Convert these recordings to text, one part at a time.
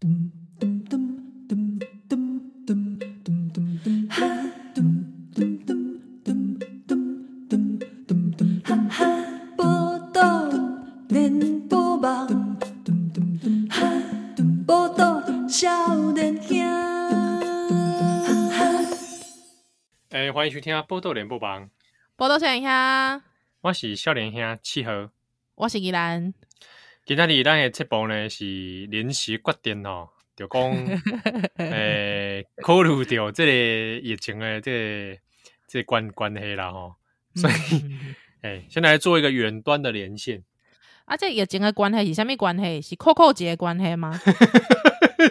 哎，欢迎收听啊！报道联播网，报道少年兄，我是少年兄七号，我是宜兰。今天哩，咱的节目呢是临时决定哦，就讲诶，考虑到这个疫情的这个这个关关系啦吼，所以诶，先来做一个远端的连线。啊，这疫情的关系是什么关系？是扣扣节的关系吗？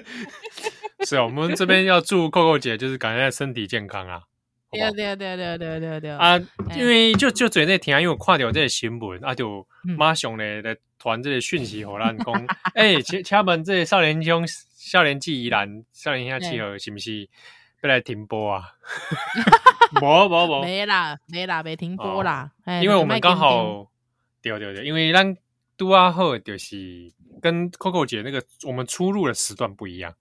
是啊，我们这边要祝扣扣姐就是感谢身体健康啊。对啊对啊对啊对啊对对对啊！啊因为就就最近听，因为我看到这个新闻啊，就马上咧来传这个讯息给咱讲，哎，请请问这个少年兄、少年季依然、少年兄七号是不是要来停播啊？无无无，没啦没啦，没停播啦。因为我们刚好，对对对，因为咱拄啊好就是跟 Coco 姐那个我们出入的时段不一样。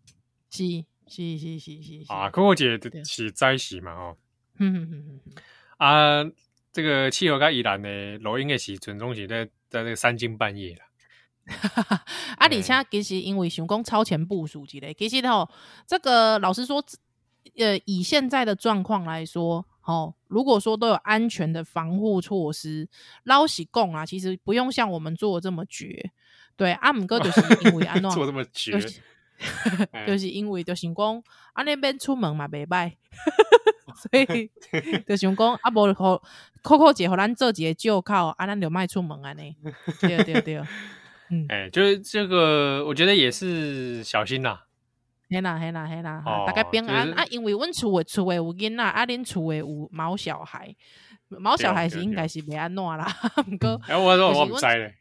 是是是是是啊，，Coco 姐是在时嘛哦。嗯嗯嗯嗯啊，这个气候跟依然的录音的时阵，总是在在那个三更半夜了。啊，而且其实因为想讲超前部署之类，其实吼，这个老实说，呃，以现在的状况来说，吼，如果说都有安全的防护措施，老实讲啊，其实不用像我们做的这么绝。对，阿姆哥就是因为安诺做这么绝，就是、就是因为就想讲啊那边出门嘛，袂歹。所以就想讲啊，无好扣扣姐和咱做一个借口啊，咱就卖出门安尼。对对对，嗯，哎、欸，就是这个，我觉得也是小心呐。嘿啦嘿啦嘿啦，大概平安、就是、啊，因为阮厝诶厝诶有囡仔，啊，恁厝诶有毛小孩，毛小孩是应该是袂安怎啦。毋过，哎，我说我毋知咧。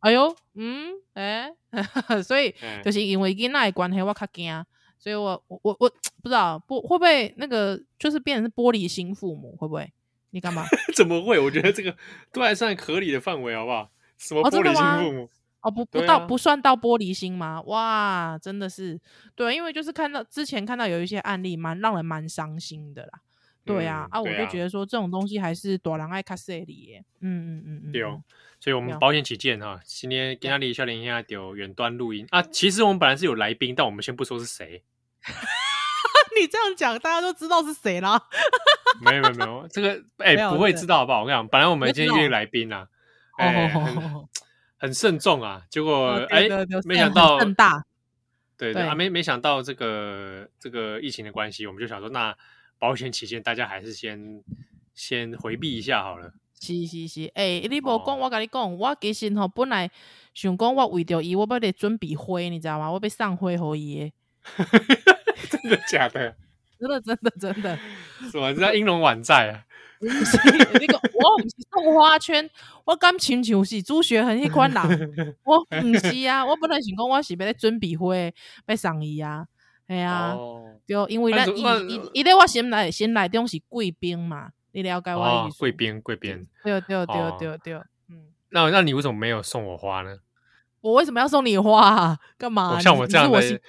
哎呦，嗯，哎、欸，所以就是因为囡仔诶关系，我较惊。所以我我我我不知道不会不会那个就是变成是玻璃心父母会不会？你干嘛？怎么会？我觉得这个都还算合理的范围，好不好？什么玻璃心父母？哦，哦不不到、啊、不算到玻璃心吗？哇，真的是对，因为就是看到之前看到有一些案例，蛮让人蛮伤心的啦。对啊，嗯、啊，我就觉得说这种东西还是大人爱卡塞里耶。嗯嗯嗯嗯，对哦。所以我们保险起见哈，今天跟阿里少年兄有远端录音啊。其实我们本来是有来宾，但我们先不说是谁。你这样讲，大家都知道是谁啦。没有没有没有，这个哎、欸、不会知道好不好？我跟你讲，本来我们今天约来宾啊，哎、欸，很很慎重啊，结果哎、欸，没想到更大。对对啊，没没想到这个这个疫情的关系，我们就想说，那保险起见，大家还是先先回避一下好了。是是是，哎、欸，你无讲，我跟你讲，我其实吼本来想讲，我为着伊，我要得准备花，你知道吗？我要送花给伊。真的假的？真的真的真的，什么叫英龙晚在啊？你讲我不是送花圈，我刚请求是朱学恒那款人，我不是啊，我本来想讲我是要来准备花，要送伊啊，哎呀，就因为咱伊伊伊咧我心内心内中是贵宾嘛，你了解我意思？贵宾贵宾，对对对对对，嗯，那那你为什么没有送我花呢？我为什么要送你花啊？干嘛？像我这样的。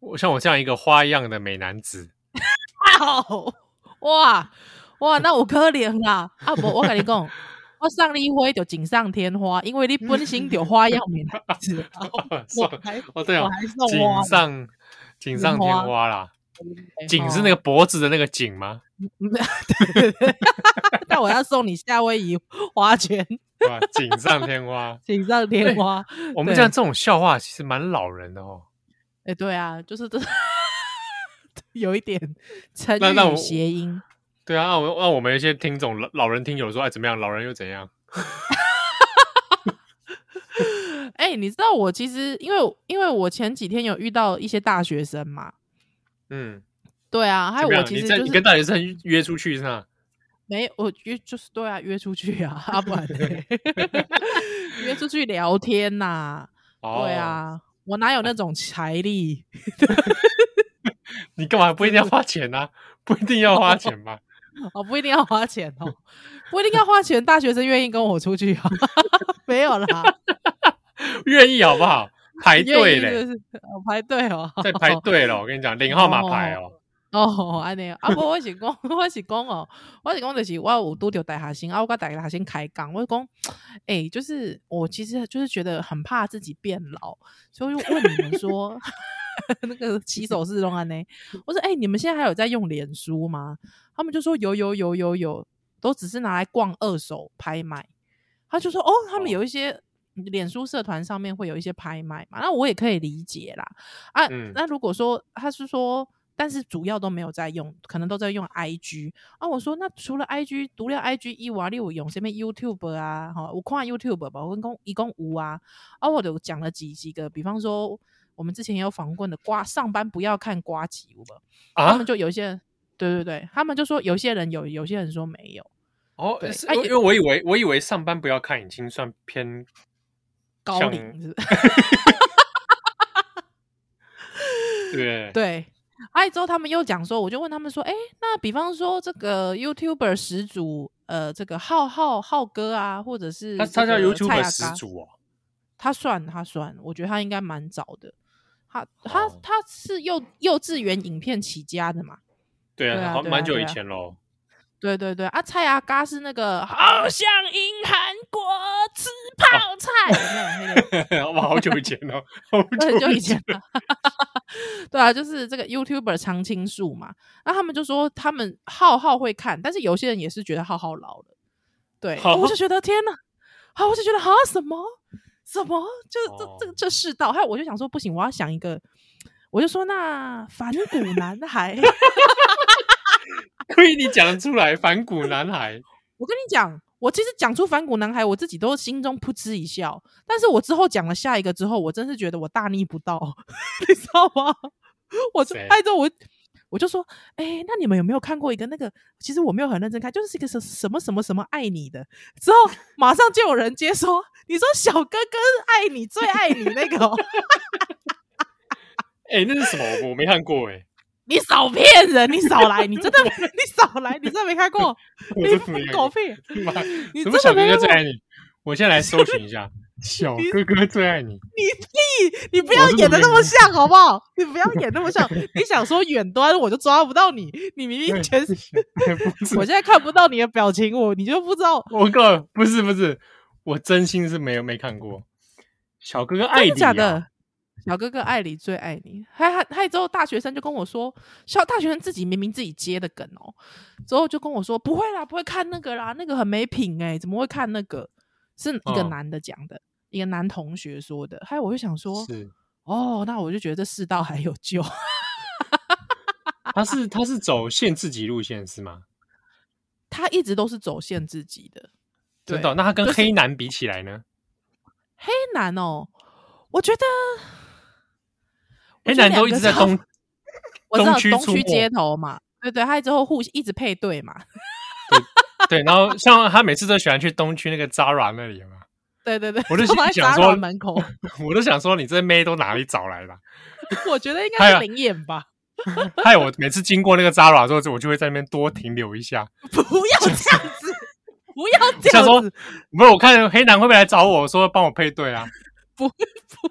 我像我这样一个花样的美男子，哇哇，那我可怜啦！啊不，我跟你讲，我送你花就锦上添花，因为你本身就花样美男子。我还哦对哦，锦上锦上添花啦，锦是那个脖子的那个锦吗？那我要送你夏威夷花圈，锦上添花，锦上添花。我们讲这种笑话其实蛮老人的哦。哎、欸，对啊，就是这 有一点成语谐音。对啊，那我那我们一些听众老老人听友说，哎，怎么样？老人又怎样？哎、欸，你知道我其实因为因为我前几天有遇到一些大学生嘛，嗯，对啊，还有我其实、就是、你，你跟大学生约出去是吧？没，我约就是对啊，约出去啊，啊不然 约出去聊天呐、对啊。我哪有那种财力？你干嘛不一定要花钱呢、啊？不一定要花钱吗？哦，不一定要花钱哦，不一定要花钱。大学生愿意跟我出去啊？没有啦，愿意好不好？排队嘞，排队哦，在 排队了。我跟你讲，领号码牌哦。哦，安尼啊，不，我是讲，我是讲哦，我是讲就是我有拄着大学生啊，我跟大学生开讲，我是讲，哎、欸，就是我其实就是觉得很怕自己变老，所以我就问你们说，那个骑手是弄安呢？我说，哎、欸，你们现在还有在用脸书吗？他们就说有有有有有，都只是拿来逛二手拍卖。他就说，哦，他们有一些脸书社团上面会有一些拍卖嘛，那我也可以理解啦。啊，嗯、那如果说他是说。但是主要都没有在用，可能都在用 IG 啊。我说那除了 IG，除了 IG 以外，你有用什么 YouTube 啊？哈，我看 YouTube 吧，我跟公一共五啊。啊，我就讲了几几个，比方说我们之前也有访问的瓜，上班不要看呱吉，有没有？啊，他们就有一些人，对对对，他们就说有些人有，有些人说没有。哦，是因为我以为我以为上班不要看已经算偏高龄，是 不是？对 对。哎，之后他们又讲说，我就问他们说，哎，那比方说这个 YouTuber 始祖，呃，这个浩浩浩哥啊，或者是他他叫 YouTuber 始祖哦，他算他算，我觉得他应该蛮早的，他他他是幼幼稚园影片起家的嘛，对啊，好蛮久以前喽。对对对，啊，蔡阿嘎是那个好想赢韩国吃泡菜，哇，好久以前哦，好久以前。了。对啊，就是这个 YouTuber 常青树嘛，那他们就说他们浩浩会看，但是有些人也是觉得浩浩老了。对，我就觉得天哪，好，我就觉得好什么？什么，就这这这世道，还有我就想说不行，我要想一个，我就说那反骨男孩。可以，你讲得出来，反骨男孩。我跟你讲，我其实讲出反骨男孩，我自己都心中噗嗤一笑。但是我之后讲了下一个之后，我真是觉得我大逆不道，你知道吗？我就挨着我，我就说，哎、欸，那你们有没有看过一个那个？其实我没有很认真看，就是一个什什么什么什么爱你的。之后马上就有人接说，你说小哥哥爱你最爱你那个、喔。哎、欸，那是什么？我没看过哎、欸。你少骗人！你少来！你真的，你少来！你真的没看过？你狗屁！什么小哥哥最爱你？我现在来搜寻一下，小哥哥最爱你。你屁！你不要演的那么像，好不好？你不要演那么像。你想说远端，我就抓不到你。你明明全是，我现在看不到你的表情，我你就不知道。我靠！不是不是，我真心是没有没看过。小哥哥爱你，假的。小哥哥爱你最爱你，还还还之后大学生就跟我说，小大学生自己明明自己接的梗哦，之后就跟我说不会啦，不会看那个啦，那个很没品哎、欸，怎么会看那个？是一个男的讲的，哦、一个男同学说的，还有我就想说，是哦，那我就觉得这世道还有救。他是他是走限制级路线是吗？他一直都是走限制级的，真的？那他跟黑男比起来呢？就是、黑男哦，我觉得。黑男都一直在东，我知道东区街头嘛，对对，他之后互一直配对嘛，对对，然后像他每次都喜欢去东区那个 Zara 那里嘛，对对对，我就想说门口，我都想说你这妹都哪里找来的？我觉得应该是灵眼吧。害我每次经过那个 Zara 之后，我就会在那边多停留一下。不要这样子，不要这样子。想说，不是我看黑男会不会来找我说帮我配对啊？不，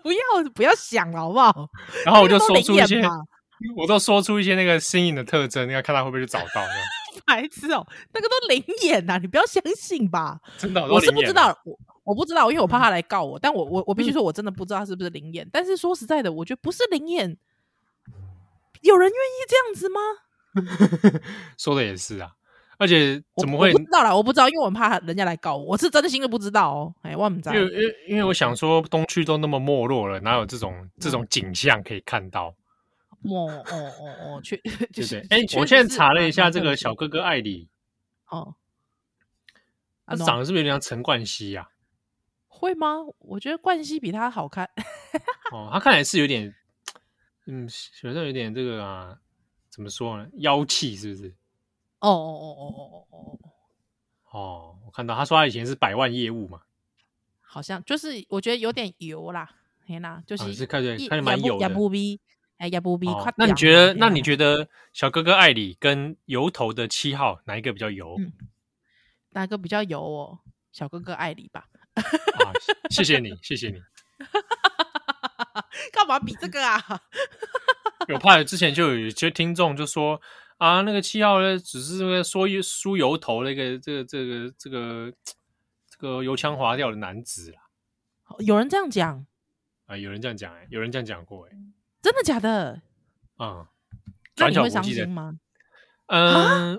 不要，不要想了，好不好？然后我就说出一些，我都说出一些那个新颖的特征，你要看他会不会去找到。白痴哦，那个都灵眼呐，你不要相信吧。真的，我是不知道，我我不知道，因为我怕他来告我。但我我我必须说，我真的不知道他是不是灵眼。但是说实在的，我觉得不是灵眼，有人愿意这样子吗？说的也是啊。而且怎么会？我不知道啦，我不知道，因为我怕人家来告我。我是真心的不知道哦。哎，我不知道。因为因为因为我想说，东区都那么没落了，哪有这种这种景象可以看到？哦哦哦哦，确 就是。哎，我现在查了一下这个小哥哥艾里。哦。他长得是不是有点像陈冠希呀？会吗？我觉得冠希比他好看。哦，他看来是有点，嗯，好像有点这个啊，怎么说呢？妖气是不是？哦哦哦哦哦哦哦！哦，我看到他说他以前是百万业务嘛，好像就是我觉得有点油啦，天哪，就是看着看着蛮油的。哎，也不逼。那你觉得？那你觉得小哥哥爱你跟油头的七号哪一个比较油？哪个比较油哦？小哥哥爱你吧。谢谢你，谢谢你。干嘛比这个啊？有怕之前就有一些听众就说啊，那个七号呢，只是那个说梳油头那个这个这个这个这个油腔滑调的男子啦。有人这样讲啊？有人这样讲哎，有人这样讲过哎，真的假的？啊、嗯，那你会伤心吗？嗯，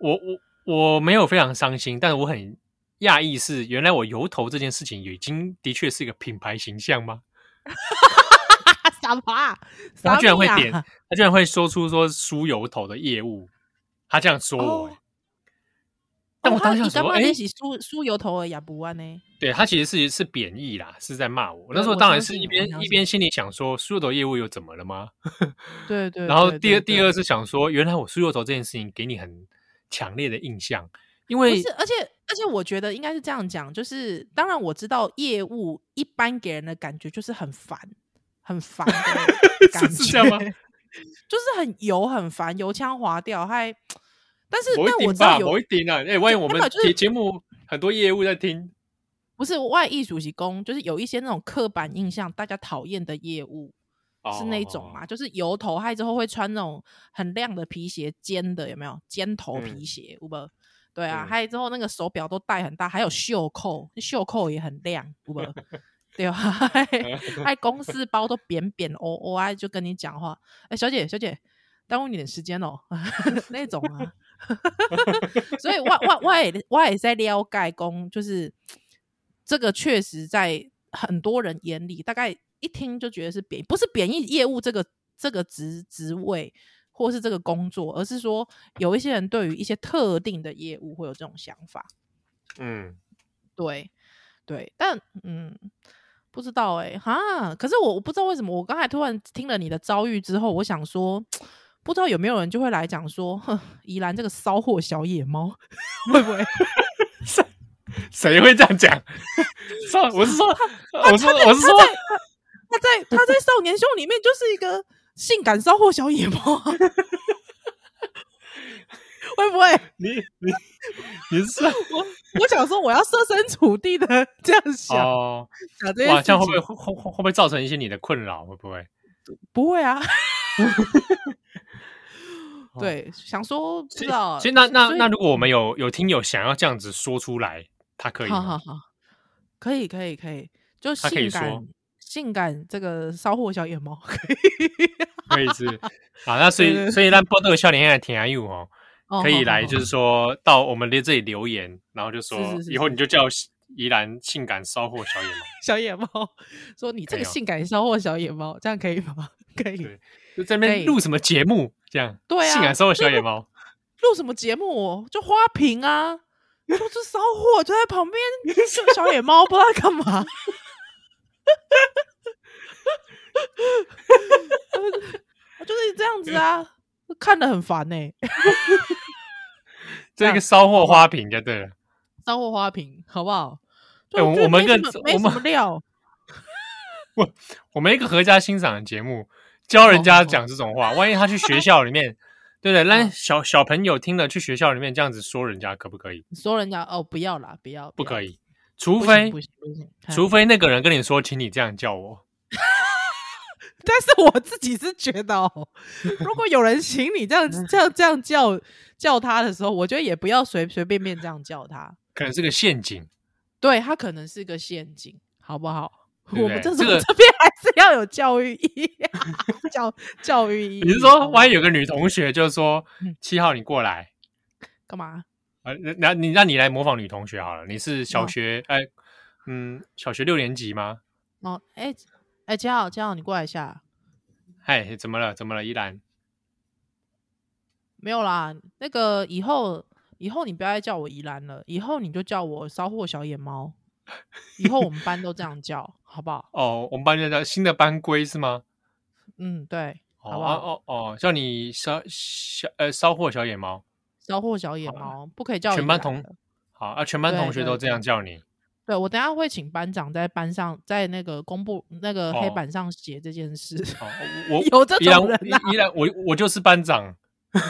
我我我没有非常伤心，但是我很讶异，是原来我油头这件事情已经的确是一个品牌形象吗？什么？他居然会点，他居然会说出说梳油头的业务，他这样说我、欸。哦、但我当下说，哎，梳梳油头的也不完呢？对他其实是是贬义啦，是在骂我。我那时候当然是一边一边心里想说，梳油头业务又怎么了吗？对，对对。然后第二第二是想说，原来我梳油头这件事情给你很强烈的印象，因为是而且而且我觉得应该是这样讲，就是当然我知道业务一般给人的感觉就是很烦。很烦的 感觉，是这样吗？就是很油，很烦，油腔滑调，还但是但我知道有一点啊，哎、欸，万一我们节节目很多业务在听，不是外艺主席工，就是有一些那种刻板印象，大家讨厌的业务、哦、是那种嘛？就是油头，还之后会穿那种很亮的皮鞋，尖的有没有？尖头皮鞋，有没有？对啊，还有之后那个手表都戴很大，还有袖扣，袖扣也很亮，有不有？对啊，哎公司包都扁扁，哦哦哎，就跟你讲话，哎、欸，小姐小姐，耽误你点时间哦，那种啊，所以我我我也我也在撩盖工，就是这个确实在很多人眼里，大概一听就觉得是贬，不是贬义业务这个这个职职位或是这个工作，而是说有一些人对于一些特定的业务会有这种想法，嗯，对对，但嗯。不知道哎、欸，哈！可是我我不知道为什么，我刚才突然听了你的遭遇之后，我想说，不知道有没有人就会来讲说，哼，宜兰这个骚货小野猫，会不会？谁谁会这样讲？我是说，我是我是说，他在他在少年秀里面就是一个性感骚货小野猫。会不会？你你你是我？我想说，我要设身处地的 这样想，哦、想这哇，这样会不会会会会不会造成一些你的困扰？会不会？不会啊。对，想说不知道。其实那那那，如果我们有有听友想要这样子说出来，他可以吗？好好好，可以可以可以，就性感性感这个骚货小野猫可以可以是好。那所以所以让波多笑脸现在挺阿友哦。可以来，就是说到我们的这里留言，然后就说以后你就叫宜兰性感骚货小野猫。小野猫说：“你这个性感骚货小野猫，这样可以吗？”可以。就在那边录什么节目？这样对啊，性感骚货小野猫录什么节目？就花瓶啊，就是骚货就在旁边，就小野猫不知道干嘛。就是这样子啊。看得很烦呢、欸，这个骚货花瓶就对了，骚货花瓶好不好？对，我我们个我们料，我我们一个合家欣赏的节目，教人家讲这种话，万一他去学校里面，对不对？让小小朋友听了去学校里面这样子说人家，可不可以？说人家哦，不要啦，不要，不可以，除非除非那个人跟你说，请你这样叫我。但是我自己是觉得哦，如果有人请你这样 这样这样叫叫他的时候，我觉得也不要随随便便这样叫他，可能是个陷阱。对，他可能是个陷阱，好不好？对对我们这这个这边还是要有教育意义，教教育意义。你是说，万一有个女同学就说：“七号，你过来干嘛？”啊，那你让你来模仿女同学好了。你是小学哎、哦，嗯，小学六年级吗？哦，哎。哎，嘉豪，嘉豪，你过来一下。嗨，怎么了？怎么了？依兰，没有啦。那个以后，以后你不要再叫我依兰了，以后你就叫我骚货小野猫。以后我们班都这样叫，好不好？哦，我们班叫新的班规是吗？嗯，对。哦好不好哦哦，叫你骚小呃骚货小野猫，骚货小野猫，不可以叫全班同好啊，全班同学都这样叫你。对，我等下会请班长在班上，在那个公布那个黑板上写这件事。哦，我 有这种人啊？依然我我就是班长。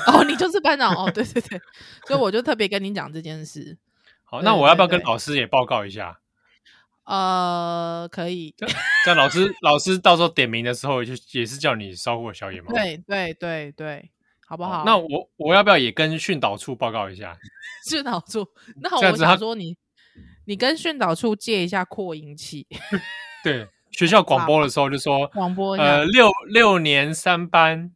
哦，你就是班长哦，对对对，所以我就特别跟你讲这件事。好，那我要不要跟老师也报告一下？呃，可以。这样老师老师到时候点名的时候，就也是叫你烧过小野猫。对对对对，好不好？那我我要不要也跟训导处报告一下？训导处，那我想说你，你跟训导处借一下扩音器。对，学校广播的时候就说广播呃六六年三班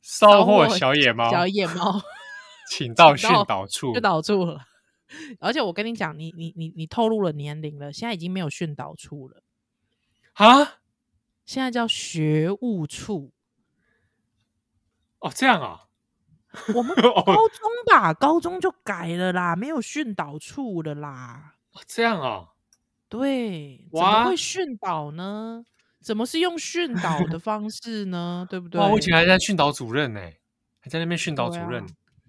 烧货小野猫，小野猫，请到训导处。训导处了。而且我跟你讲，你你你你透露了年龄了，现在已经没有训导处了啊，现在叫学务处。哦，这样啊，我们 高中吧，高中就改了啦，没有训导处了啦。哦，这样啊，对，怎么会训导呢？怎么是用训导的 方式呢？对不对？我以前还在训导主任呢，还在那边训导主任。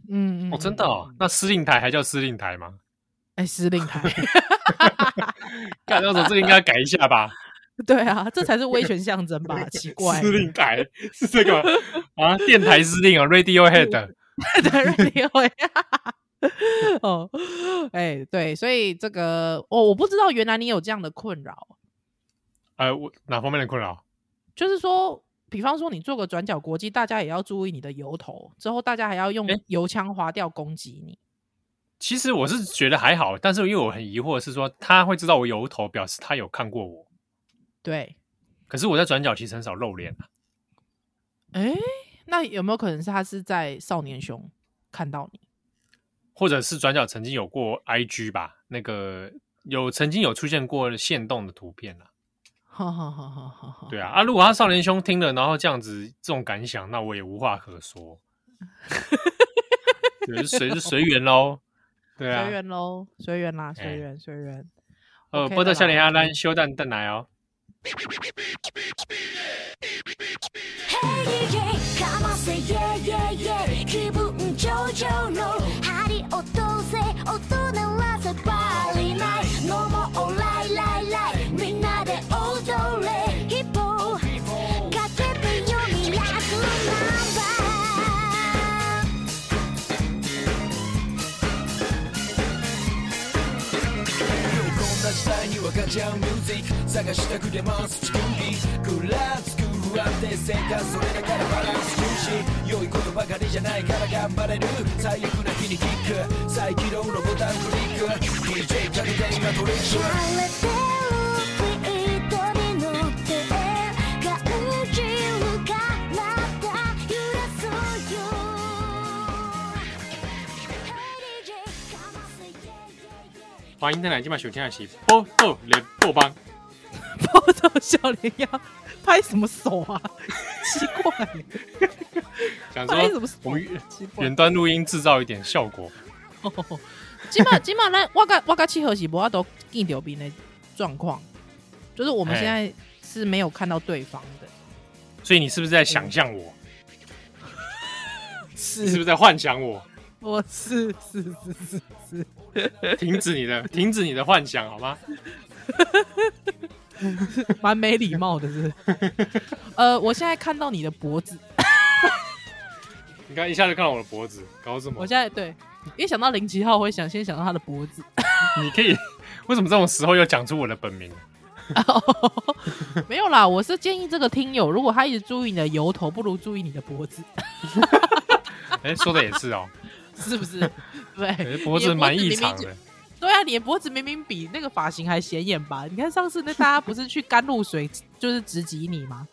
嗯，哦，真的哦，那司令台还叫司令台吗？哎，司令台，干那种这个应该改一下吧？对啊，这才是威权象征吧？奇怪，司令台是这个啊？电台司令啊，Radiohead，对，Radiohead。哦，哎，对，所以这个，哦，我不知道原来你有这样的困扰。呃，我哪方面的困扰？就是说。比方说，你做个转角国际，大家也要注意你的油头，之后大家还要用油枪划掉攻击你。其实我是觉得还好，但是因为我很疑惑是说，他会知道我油头，表示他有看过我。对，可是我在转角其实很少露脸啊。哎，那有没有可能是他是在少年熊看到你，或者是转角曾经有过 IG 吧？那个有曾经有出现过限动的图片啊。好好好好好好，对啊啊！如果他少年兄听了，然后这样子这种感想，那我也无话可说。对，随是随缘喽。对啊，随缘喽，随缘啦，随缘随缘。呃，波特少年阿兰修蛋蛋奶哦。落せ音ノライライライみんなで踊れヒッポかけてよみラすナンバーこんな時代に分かち合うミュージック探したくれます地球儀グラつく不安定生活それだからバランスし良いことばかりじゃないから頑張れる最悪な日にキック再起動のボタンクリック DJ トリック欢迎再来今晚收听的是《波》，波。拍什么手啊？奇怪，想说我们远端录音制造一点效果。今晚今晚呢，我跟我跟七和喜博都见到面的状况，就是我们现在是没有看到对方的。所以你是不是在想象我？是，是不是在幻想我？我是是是是是，停止你的停止你的幻想好吗？蛮没礼貌的是，是，呃，我现在看到你的脖子，你看一下就看到我的脖子，搞什么？我现在对，一想到零七号，我会想先想到他的脖子。你可以为什么这种时候又讲出我的本名？没有啦，我是建议这个听友，如果他一直注意你的油头，不如注意你的脖子。哎、欸，说的也是哦。是不是？对，欸、脖子蛮异常的。对啊，你的脖子明明比那个发型还显眼吧？你看上次那大家不是去甘露水 就是直击你吗？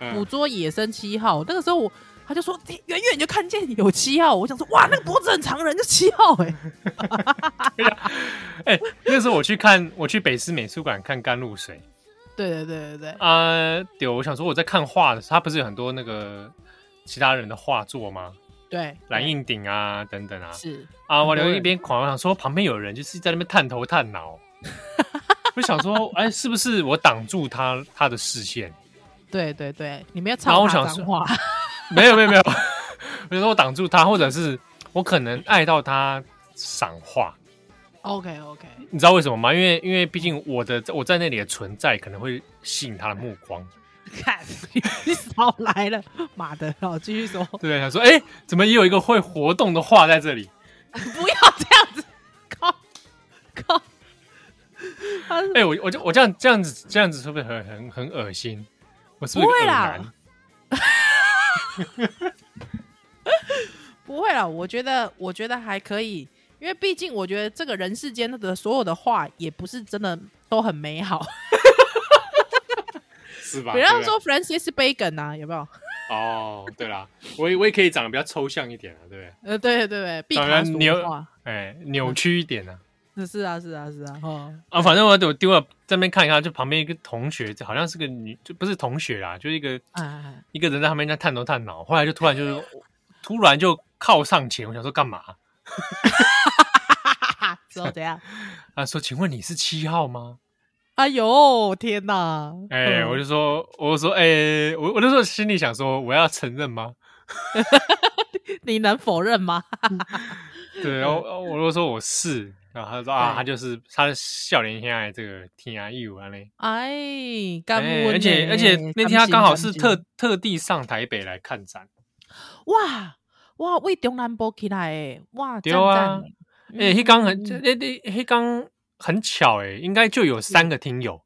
嗯、捕捉野生七号，那个时候我他就说远远就看见有七号，我想说哇，那个脖子很长人就七号 哎、欸。哎、欸，那个时候我去看，我去北师美术馆看甘露水。对对对对对。啊、呃，对，我想说我在看画的时候，他不是有很多那个其他人的画作吗？对，蓝印顶啊，等等啊，是啊，我留一边狂，我想说旁边有人就是在那边探头探脑，我想说，哎，是不是我挡住他他的视线？对对对，你们要插脏话？没有没有没 有，我说我挡住他，或者是我可能碍到他赏画。OK OK，你知道为什么吗？因为因为毕竟我的我在那里的存在可能会吸引他的目光。看，你少来了，妈的！好，继续说。对，他说：“哎、欸，怎么也有一个会活动的画在这里？” 不要这样子，靠靠！哎、欸，我我就我这样这样子这样子是不是很很很恶心？我是不是恶男？不会啦，我觉得我觉得还可以，因为毕竟我觉得这个人世间的所有的话也不是真的都很美好，是吧？比方说 Francis Bacon 啊，有没有？哦，对啦，我也我也可以长得比较抽象一点啊，对不对？呃，对对对，毕卡索扭哎扭曲一点啊。是啊是啊是啊，哦啊，反正我我丢了这边看一下，就旁边一个同学，好像是个女，就不是同学啦，就是一个一个人在旁边在探头探脑，后来就突然就是突然就靠上前，我想说干嘛？说怎样？啊，说请问你是七号吗？哎呦天哪！哎，我就说，我就说，哎，我我就说心里想说，我要承认吗？你能否认吗？对，然后我就说我是。然后他说啊，他就是他的笑脸，现在这个天涯有啊嘞，哎，而且而且那天他刚好是特特地上台北来看展，哇哇为中南部起来诶，哇，对啊，哎，黑刚很那那黑刚很巧诶，应该就有三个听友。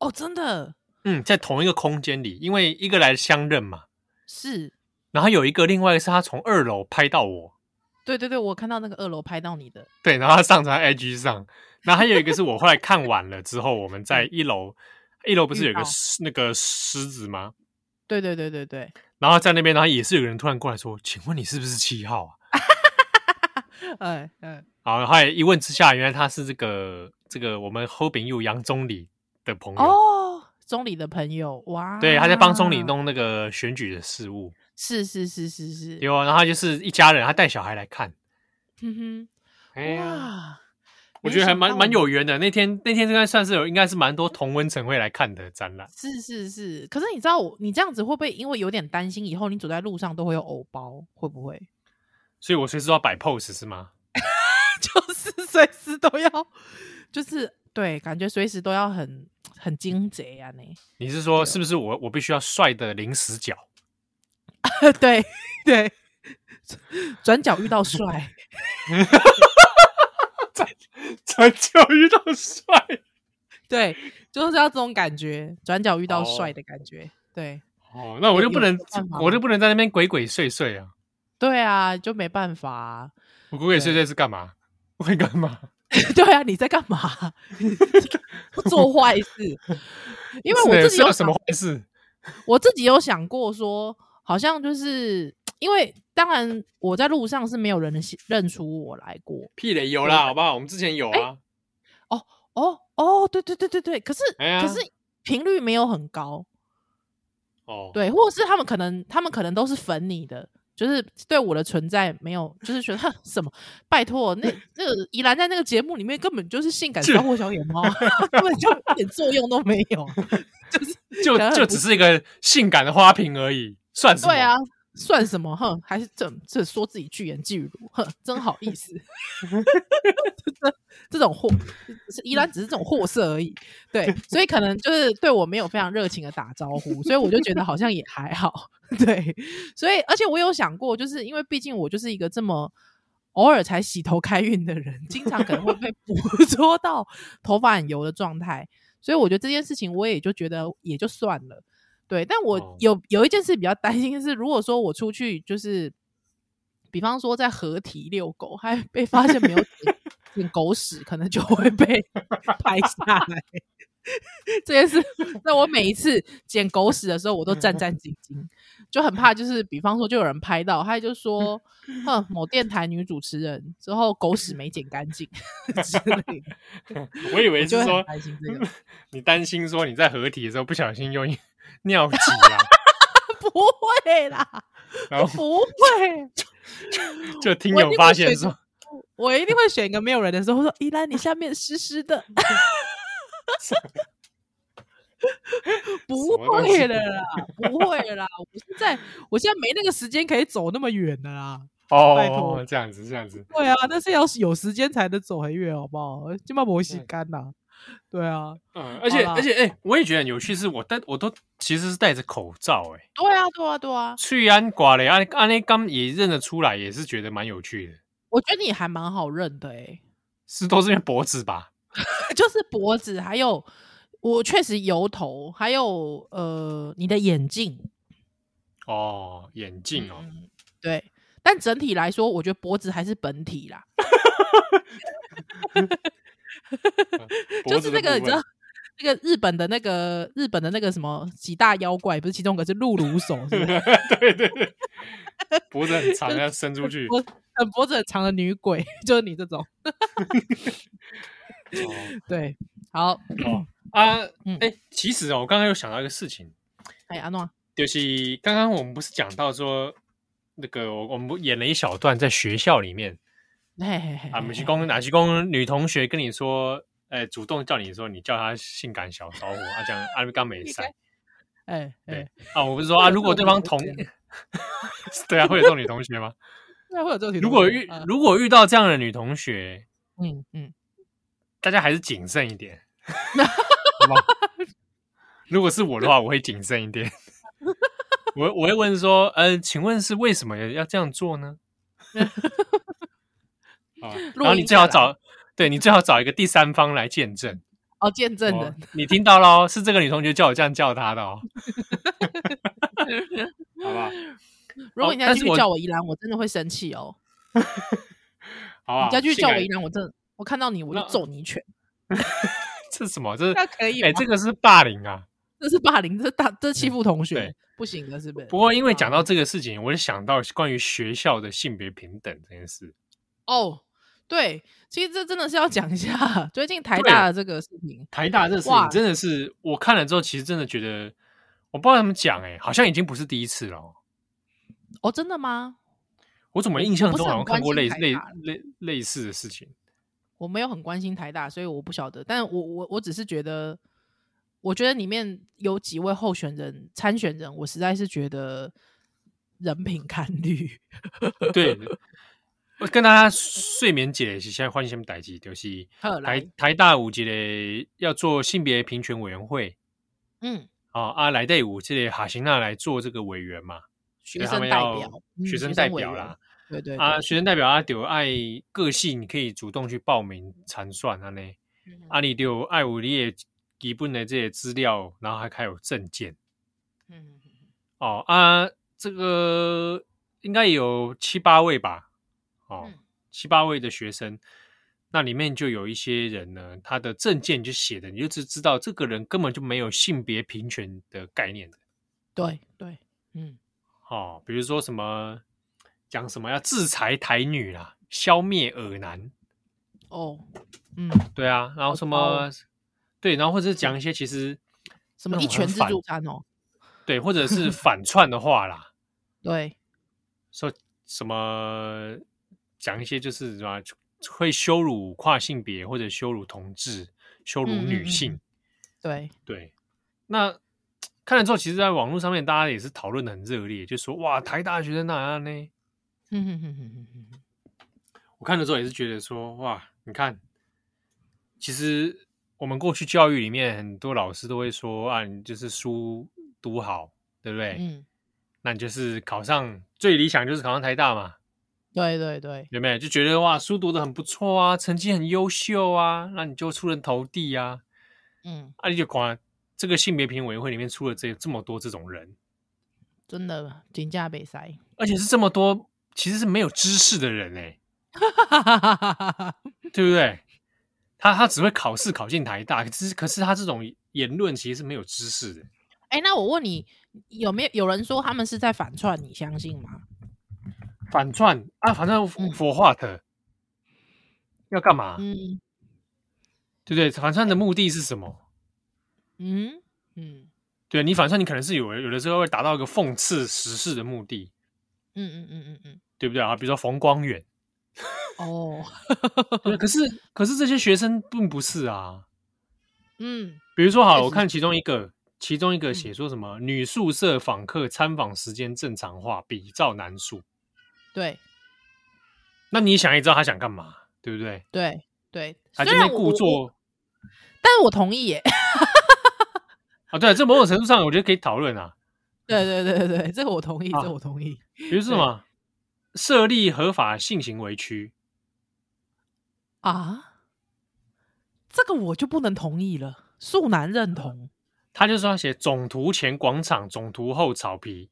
哦，真的，嗯，在同一个空间里，因为一个来相认嘛，是，然后有一个另外一个是他从二楼拍到我。对对对，我看到那个二楼拍到你的，对，然后他上传 IG 上，然后还有一个是我后来看完了之后，我们在一楼，一楼不是有个那个狮子吗？对对对对对，然后在那边，然后也是有个人突然过来说：“请问你是不是七号啊？”哎哎，好，后来一问之下，原来他是这个这个我们后边有杨总理的朋友。哦，总理的朋友哇，对，他在帮总理弄那个选举的事务。是是是是是，有啊，然后就是一家人，他带小孩来看，哼哼，哎呀，我觉得还蛮蛮有缘的。那天那天应该算是有，应该是蛮多同温层会来看的展览。是是是，可是你知道我，你这样子会不会因为有点担心，以后你走在路上都会有偶包，会不会？所以我随时都要摆 pose 是吗？就是随时都要，就是对，感觉随时都要很很精贼啊！你你是说是不是我我必须要帅的零死角？对对，转角遇到帅，转转角遇到帅，对，就是要这种感觉，转角遇到帅的感觉，对。哦，那我就不能，我就不能在那边鬼鬼祟祟啊。对啊，就没办法啊。我鬼鬼祟祟是干嘛？我会干嘛？对啊，你在干嘛？做坏事？因为我自己有什么坏事？我自己有想过说。好像就是因为，当然我在路上是没有人认出我来过。屁嘞，有啦，好不好？我们之前有啊。哦哦哦，对对对对对，可是可是频率没有很高。哦，对，或者是他们可能他们可能都是粉你的，就是对我的存在没有，就是觉得 什么？拜托，那那个宜兰在那个节目里面根本就是性感超货小野猫，根本就一点作用都没有，就是就就只是一个性感的花瓶而已。算什么？对啊，算什么？哼，还是这这说自己巨言巨如，哼，真好意思。这 这种货是依然只是这种货色而已。对，所以可能就是对我没有非常热情的打招呼，所以我就觉得好像也还好。对，所以而且我有想过，就是因为毕竟我就是一个这么偶尔才洗头开运的人，经常可能会被 捕捉到头发很油的状态，所以我觉得这件事情我也就觉得也就算了。对，但我有有一件事比较担心是，如果说我出去，就是比方说在合体遛狗，还被发现没有 捡狗屎，可能就会被 拍下来。这件事，那我每一次捡狗屎的时候，我都战战兢兢，就很怕，就是比方说就有人拍到，他就说，哼，某电台女主持人之后狗屎没捡干净 之类的。我以为是说你担心说你在合体的时候不小心用。尿急啊？不会啦，然后不会。就，就听友发现说，我一定会选一个没有人的时候说：“依兰，你下面湿湿的。”不会的啦，不会的啦。我现在，我现在没那个时间可以走那么远的啦。哦，拜托，这样子，这样子。对啊，但是要有时间才能走很远，好不好？今晚不洗干呐。对啊，嗯，而且而且，哎、欸，我也觉得很有趣，是我戴我都其实是戴着口罩、欸，哎，对啊，对啊，对啊，去安挂嘞，安安那刚也认得出来，也是觉得蛮有趣的。我觉得你还蛮好认的、欸，哎，是都是因为脖子吧？就是脖子，还有我确实油头，还有呃你的眼镜。哦，眼镜哦、嗯，对。但整体来说，我觉得脖子还是本体啦。就是那个你知道，那个日本的那个日本的那个什么几大妖怪，不是其中一个是露鲁手，是不是？对对对，脖子很长，要伸出去。脖脖子很长的女鬼，就是你这种。对，好哦啊，哎、嗯欸，其实哦，我刚刚又想到一个事情。哎，阿诺，就是刚刚我们不是讲到说。那个我我们演了一小段在学校里面，嘿嘿嘿啊，美西公哪西公女同学跟你说，哎，主动叫你说你叫她性感小骚货啊，这样阿刚没赛，哎哎啊，我不是说啊，如果对方同，对啊，会有这种女同学吗？对啊，会有这种女同学。如果遇如果遇到这样的女同学，嗯嗯，大家还是谨慎一点，好吗？如果是我的话，我会谨慎一点。我我会问说，呃，请问是为什么要这样做呢？啊，然后你最好找，对，你最好找一个第三方来见证。哦，见证的，你听到喽？是这个女同学叫我这样叫她的哦，好吧？如果你再继续叫我宜兰，我真的会生气哦。好啊，你再继续叫我宜兰，我真的，我看到你我就揍你一拳。这是什么？这 那可以？哎，这个是霸凌啊！这是霸凌，这是大，这是欺负同学。不行的，是不是？不过因为讲到这个事情，我就想到关于学校的性别平等这件事。哦，对，其实这真的是要讲一下 最近台大的这个事情。台大这个事情真的是我看了之后，其实真的觉得，我不知道怎么讲，哎，好像已经不是第一次了。哦，真的吗？我怎么印象中好像看过类类类类似的事情？我没有很关心台大，所以我不晓得。但我我我只是觉得。我觉得里面有几位候选人参选人，我实在是觉得人品堪 虑。对，我跟大家睡眠解是，现在换什么代志？就是台台大五级的要做性别平权委员会。嗯，哦啊，来队伍这里哈辛娜来做这个委员嘛？学生代表，学生代表啦。对对啊，学生代表啊，就爱个性，你可以主动去报名参选啊呢。啊，你就爱有你也。基本的这些资料，然后还还有证件，嗯，哦啊，这个应该有七八位吧，哦，嗯、七八位的学生，那里面就有一些人呢，他的证件就写的，你就只知道这个人根本就没有性别平权的概念的，对对，嗯，哦，比如说什么讲什么要制裁台女啦，消灭尔男，哦，嗯，对啊，然后什么。对，然后或者是讲一些其实什么一拳自助餐哦，对，或者是 反串的话啦，对，说什么讲一些就是什么会羞辱跨性别或者羞辱同志、羞辱女性，嗯、对对。那看了之后，其实，在网络上面大家也是讨论的很热烈，就说哇，台大学生哪样呢？嗯哼哼哼哼哼。我看了之后也是觉得说哇，你看，其实。我们过去教育里面很多老师都会说啊，你就是书读好，对不对？嗯，那你就是考上最理想就是考上台大嘛。对对对，有没有就觉得哇，书读的很不错啊，成绩很优秀啊，那你就出人头地啊。嗯，啊，你就管这个性别评委员会里面出了这这么多这种人，真的金价被塞，而且是这么多其实是没有知识的人哎，对不对？他他只会考试考进台大，可是可是他这种言论其实是没有知识的。哎、欸，那我问你，有没有有人说他们是在反串？你相信吗？反串啊，反正 for what？、嗯、要干嘛？嗯，对不对？反串的目的是什么？嗯嗯，对你反串，你可能是有有的时候会达到一个讽刺时事的目的。嗯嗯嗯嗯嗯，对不对啊？比如说冯光远。哦，对，可是可是这些学生并不是啊，嗯，比如说好了，我看其中一个，其中一个写说什么、嗯、女宿舍访客参访时间正常化，比照男宿，对，那你想也知道他想干嘛，对不对？对对，他这边故作，但是我同意耶，啊，对，这某种程度上我觉得可以讨论啊，对对对对对，这个我同意，啊、这个我同意，比如说什么设立合法性行为区。啊，这个我就不能同意了。素难认同，他就是要写总图前广场，总图后草皮。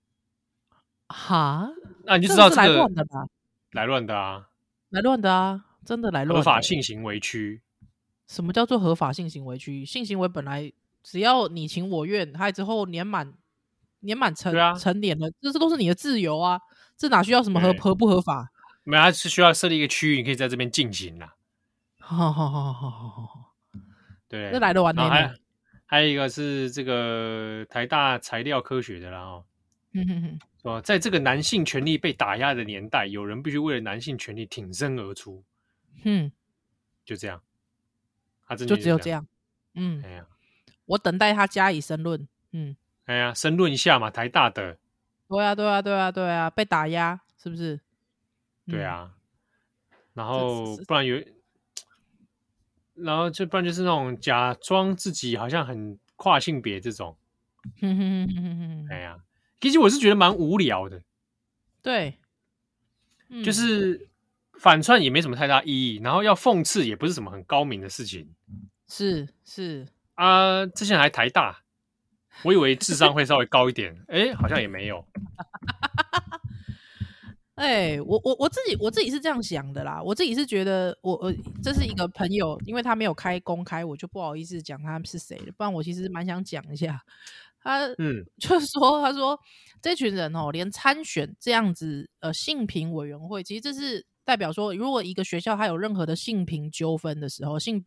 哈，那你就知道这个来乱的吧？来乱的啊，来乱的啊，真的来乱。合法性行为区，什么叫做合法性行为区？性行为本来只要你情我愿，还之后年满年满成、啊、成年了，这这都是你的自由啊，这哪需要什么合合不合法？没有，它是需要设立一个区域，你可以在这边进行啦。好好好好好好，对，那来的晚点。还还有一个是这个台大材料科学的啦哦。嗯哼哼，是吧？在这个男性权利被打压的年代，有人必须为了男性权利挺身而出。嗯，就这样，他真的就只有这样。嗯，哎呀，我等待他加以申论。嗯，哎呀，申论一下嘛，台大的。对啊，对啊，对啊，对啊，被打压是不是？对啊。然后不然有，然后就不然就是那种假装自己好像很跨性别这种。哼哼哼哼哼，哎呀。其实我是觉得蛮无聊的，对，嗯、就是反串也没什么太大意义，然后要讽刺也不是什么很高明的事情，是是。啊，之前还台大，我以为智商会稍微高一点，哎，好像也没有。哎，我我我自己我自己是这样想的啦，我自己是觉得我我这是一个朋友，因为他没有开公开，我就不好意思讲他是谁了，不然我其实蛮想讲一下。他嗯，就是说，他说这群人哦，连参选这样子呃性平委员会，其实这是代表说，如果一个学校他有任何的性平纠纷的时候，性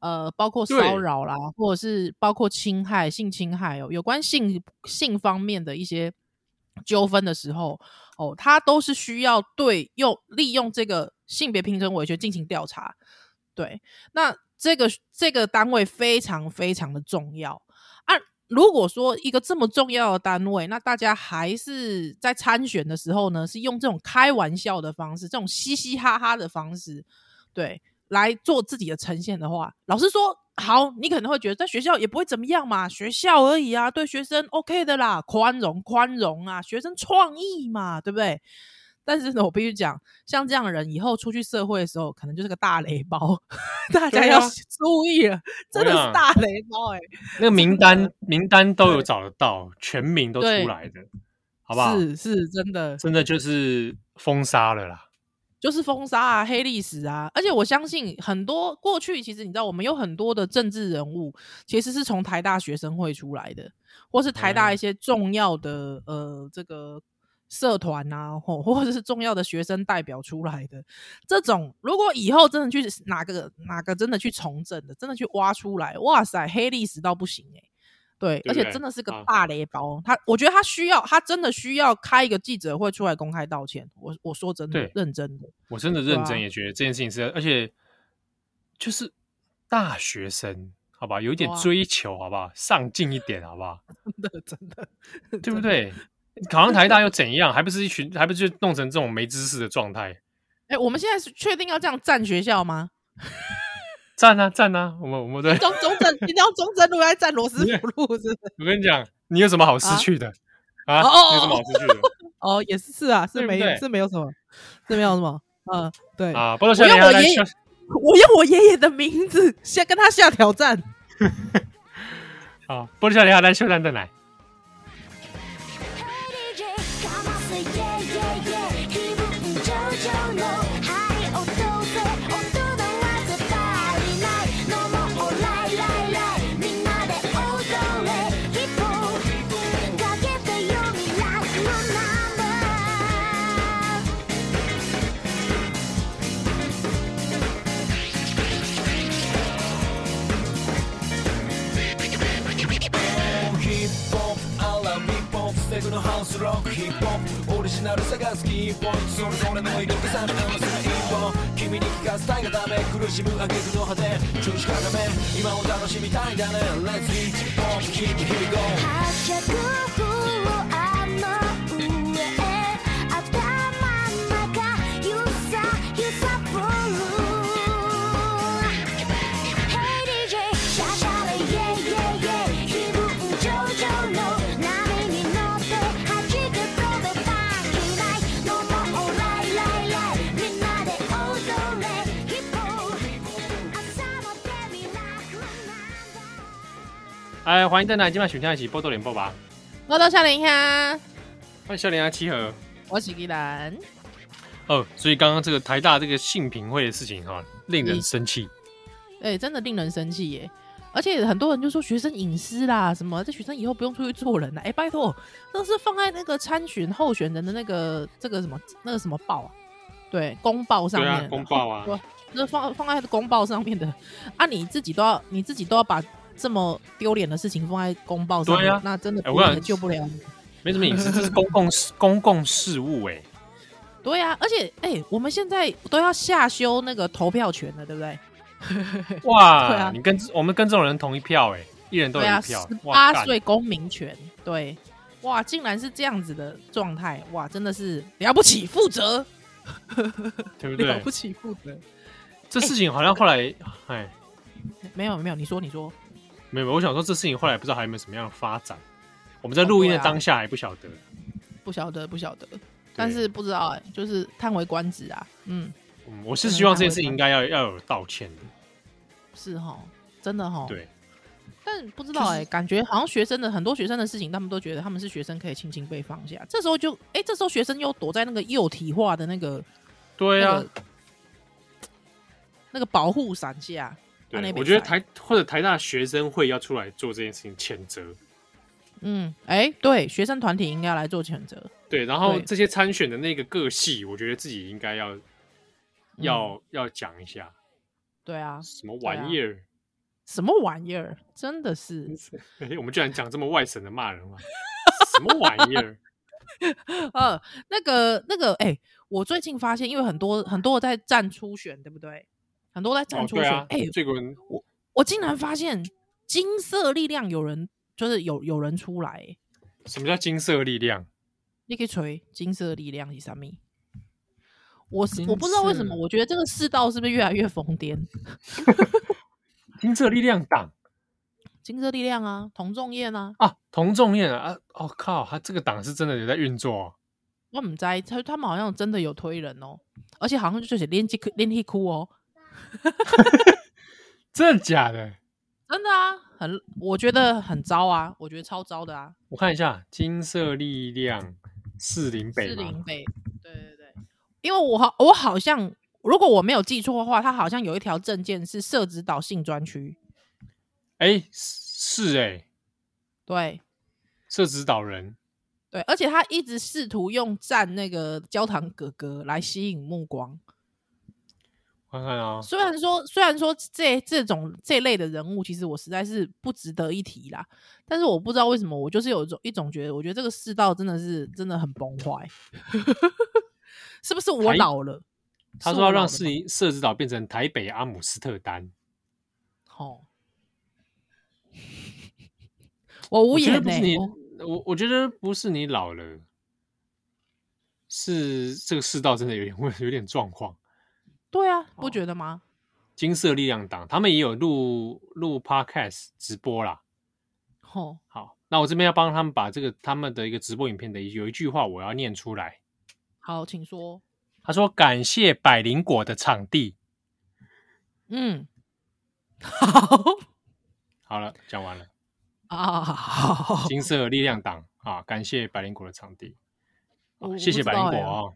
呃包括骚扰啦，或者是包括侵害、性侵害哦，有关性性方面的一些纠纷的时候哦，他都是需要对用利用这个性别平等委员进行调查。对，那这个这个单位非常非常的重要啊。如果说一个这么重要的单位，那大家还是在参选的时候呢，是用这种开玩笑的方式，这种嘻嘻哈哈的方式，对，来做自己的呈现的话，老师说，好，你可能会觉得在学校也不会怎么样嘛，学校而已啊，对学生 OK 的啦，宽容宽容啊，学生创意嘛，对不对？但是呢，我必须讲，像这样的人以后出去社会的时候，可能就是个大雷包，大家要注意了，真的是大雷包哎、欸！那个名单名单都有找得到，全名都出来的，好不好？是是，真的，真的就是封杀了啦，就是封杀啊，黑历史啊！而且我相信很多过去，其实你知道，我们有很多的政治人物，其实是从台大学生会出来的，或是台大一些重要的、嗯、呃这个。社团啊，或或者是重要的学生代表出来的这种，如果以后真的去哪个哪个真的去从政的，真的去挖出来，哇塞，黑历史到不行哎、欸，对，对，而且真的是个大雷包。啊、他我觉得他需要，他真的需要开一个记者会出来公开道歉。我我说真的，认真的，我真的认真也觉得这件事情是，而且就是大学生，好吧，有一点追求，好不好，上进一点，好不好？真的真的，对不对？考上台大又怎样？还不是一群，还不是弄成这种没知识的状态？哎、欸，我们现在是确定要这样占学校吗？战啊站啊！我们我们对中中正，你要中正路还是战罗斯福路？是不是？我跟你讲，你有什么好失去的啊？啊哦，你有什么好失去的？哦，也是是啊，是没是没有什么，是没有什么。嗯，对 啊。不过我用我爷爷，我用我爷爷的名字先跟他下挑战。好，玻璃少年要来秀蛋再来。ロックヒップホップオリジナル探すキーポイントそれぞれの色力さみなのする一本。君に聞かせたいがため苦しむ挙句の果て調子かがめ今を楽しみたいだね。Let's hit ホップ keep here go 発脚を哎，欢迎登来，今晚选项一起波多连播吧。我到笑脸下，欢迎笑脸下七和，我是依兰。哦，所以刚刚这个台大这个性评会的事情哈，令人生气。哎、欸，真的令人生气耶！而且很多人就说学生隐私啦，什么这学生以后不用出去做人了。哎、欸，拜托，这是放在那个参选候选人的那个这个什么那个什么报啊？对，公报上面。公报啊。那放放在公报上面的啊，你自己都要你自己都要把这么丢脸的事情放在公报上面，对啊，那真的救不了你。没什么隐私，这是公共事 公共事务哎。对啊，而且哎、欸，我们现在都要下修那个投票权了，对不对？哇，对啊，你跟我们跟这种人同一票哎，一人都有一票，十八岁公民权，对，哇，竟然是这样子的状态，哇，真的是了不起，负责，对不对？了不起，负责。这事情好像后来，哎、欸，没有没有，你说你说，没有，我想说这事情后来不知道还有没有什么样的发展。我们在录音的当下还不晓得，哦啊、不晓得不晓得，但是不知道哎，就是叹为观止啊。嗯，嗯，我是希望这件事情应该要要有道歉的，是哈，真的哈。对，但不知道哎、就是，感觉好像学生的很多学生的事情，他们都觉得他们是学生，可以轻轻被放下。这时候就哎，这时候学生又躲在那个幼体化的那个，对啊。那个那个保护伞下，对，我觉得台或者台大学生会要出来做这件事情谴责。嗯，哎、欸，对，学生团体应该要来做谴责。对，然后这些参选的那个个系，我觉得自己应该要要、嗯、要讲一下。对啊，什么玩意儿、啊？什么玩意儿？真的是，欸、我们居然讲这么外省的骂人话，什么玩意儿？呃，那个那个，哎、欸，我最近发现，因为很多很多在站初选，对不对？很多在站出选，哎、哦欸，这个我我竟然发现金色力量有人，就是有有人出来。什么叫金色力量？你可以锤金色力量是啥咪？我我不知道为什么，我觉得这个世道是不是越来越疯癫？金色力量党，金色力量啊，童仲彦啊，啊，童仲彦啊，哦靠，他这个党是真的有在运作、啊。我唔知他他们好像真的有推人哦，而且好像就是练气练气哭哦。真的假的？真的啊，很，我觉得很糟啊，我觉得超糟的啊。我看一下，金色力量四零北，四零北，对对对，因为我好，我好像如果我没有记错的话，他好像有一条证件是社子岛性专区。哎、欸，是哎、欸，对，社子岛人，对，而且他一直试图用站那个焦糖哥哥来吸引目光。看看啊，虽然说，虽然说这这种这类的人物，其实我实在是不值得一提啦。但是我不知道为什么，我就是有一种一种觉得，我觉得这个世道真的是真的很崩坏，是不是我老了？他说要让士林社子岛变成台北阿姆斯特丹。哦，我无言呢、欸。我我觉得不是你老了，是这个世道真的有点问有点状况。对啊，不觉得吗？金色力量党他们也有录录 podcast 直播啦。哦，好，那我这边要帮他们把这个他们的一个直播影片的有一句话我要念出来。好，请说。他说：“感谢百灵果的场地。”嗯，好，好了，讲完了啊。好，金色力量党啊，感谢百灵果的场地。谢谢百灵果啊，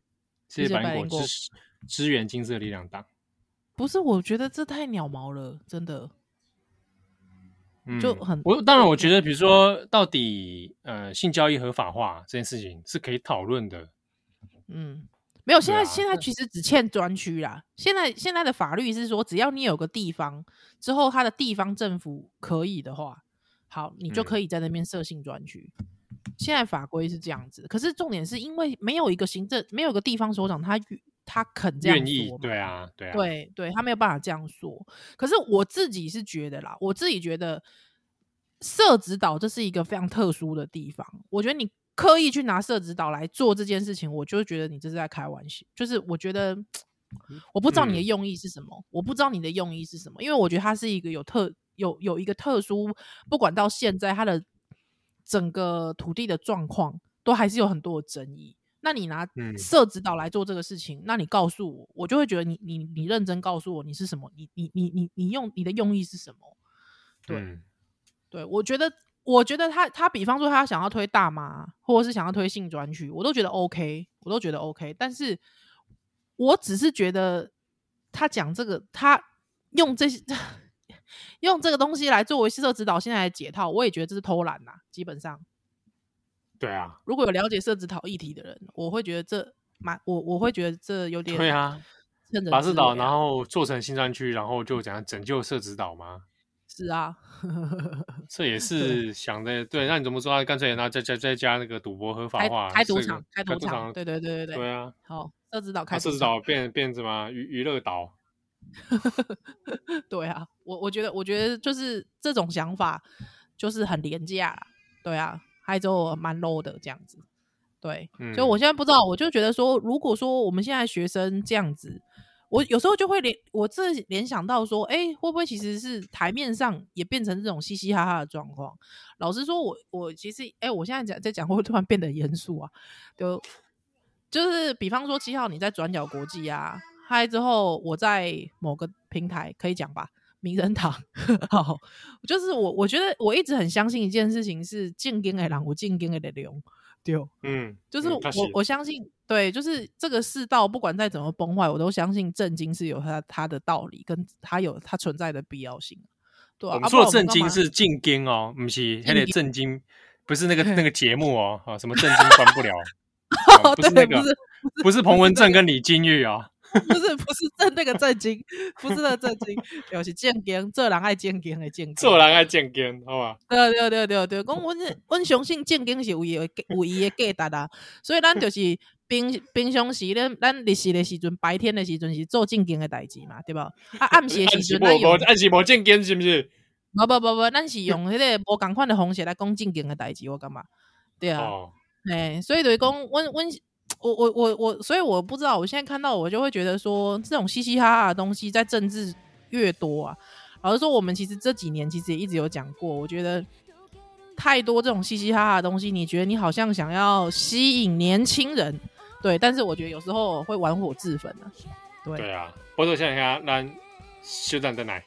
谢谢百灵果支持。支援金色力量党，不是？我觉得这太鸟毛了，真的，嗯、就很。我当然，我觉得，比如说，到底呃，性交易合法化这件事情是可以讨论的。嗯，没有，现在、啊、现在其实只欠专区啦。现在现在的法律是说，只要你有个地方之后，他的地方政府可以的话，好，你就可以在那边设性专区。嗯、现在法规是这样子，可是重点是因为没有一个行政，没有一个地方首长，他。他肯这样说，愿意，对啊，对啊，对对，他没有办法这样说。可是我自己是觉得啦，我自己觉得社指导这是一个非常特殊的地方。我觉得你刻意去拿社指导来做这件事情，我就觉得你这是在开玩笑。就是我觉得，我不知道你的用意是什么，嗯、我不知道你的用意是什么，因为我觉得它是一个有特有有一个特殊，不管到现在它的整个土地的状况，都还是有很多的争议。那你拿社指导来做这个事情，嗯，那你告诉我，我就会觉得你你你认真告诉我你是什么，你你你你你用你的用意是什么？对、嗯、对，我觉得，我觉得他他比方说他想要推大麻，或者是想要推性专区，我都觉得 OK，我都觉得 OK。但是，我只是觉得他讲这个，他用这些 用这个东西来作为社指导现在的解套，我也觉得这是偷懒呐。基本上，对啊，如果有了解社指导议题的人，我会觉得这蛮我我会觉得这有点对啊。把社导，然后做成新专区，然后就怎样拯救社指导吗？是啊，这也 是想的对。那你怎么说啊？干脆让他再再再加那个赌博合法化，开赌场，开赌场，场，对对对对对。对啊，好，社指导开社指导变变什么娱娱乐岛？对啊，我我觉得我觉得就是这种想法就是很廉价，对啊，还有蛮 low 的这样子。对，所以我现在不知道，我就觉得说，如果说我们现在学生这样子。我有时候就会联，我这联想到说，哎、欸，会不会其实是台面上也变成这种嘻嘻哈哈的状况？老实说我，我我其实，哎、欸，我现在讲在讲，会不会突然变得严肃啊？就就是比方说七号你在转角国际啊，嗨之后我在某个平台可以讲吧，名人堂，好，就是我我觉得我一直很相信一件事情是正经的人有正经的力量。对，嗯，就是我、嗯、我相信，对，就是这个世道，不管再怎么崩坏，我都相信正经是有它它的道理，跟它有它存在的必要性。对、啊，我们说的正经是正经哦，不是还得正经，不是那个 那个节目哦，啊，什么正经关不了，啊、不是那个，不是，不是彭文正跟李金玉啊。不是不是正那个正经，不是那个正经，就是正经，做人爱正经的正经，做人爱正经，好吧？对对对对对，讲阮阮相信正经是有伊的有伊的价值啊，所以咱就是平平常时咧，咱日时的时阵，白天的时阵是做正经的代志嘛，对吧？啊，暗时的时阵，暗时暗时无正经是不是？不不不不，咱是用迄个无共款的方式来讲正经的代志，我感觉，对啊，哎、哦，所以就是讲，阮阮。我我我我，所以我不知道，我现在看到我就会觉得说，这种嘻嘻哈哈的东西在政治越多啊。老实说，我们其实这几年其实也一直有讲过，我觉得太多这种嘻嘻哈哈的东西，你觉得你好像想要吸引年轻人，对，但是我觉得有时候会玩火自焚的、啊。对对啊，我说想想，那休战在哪？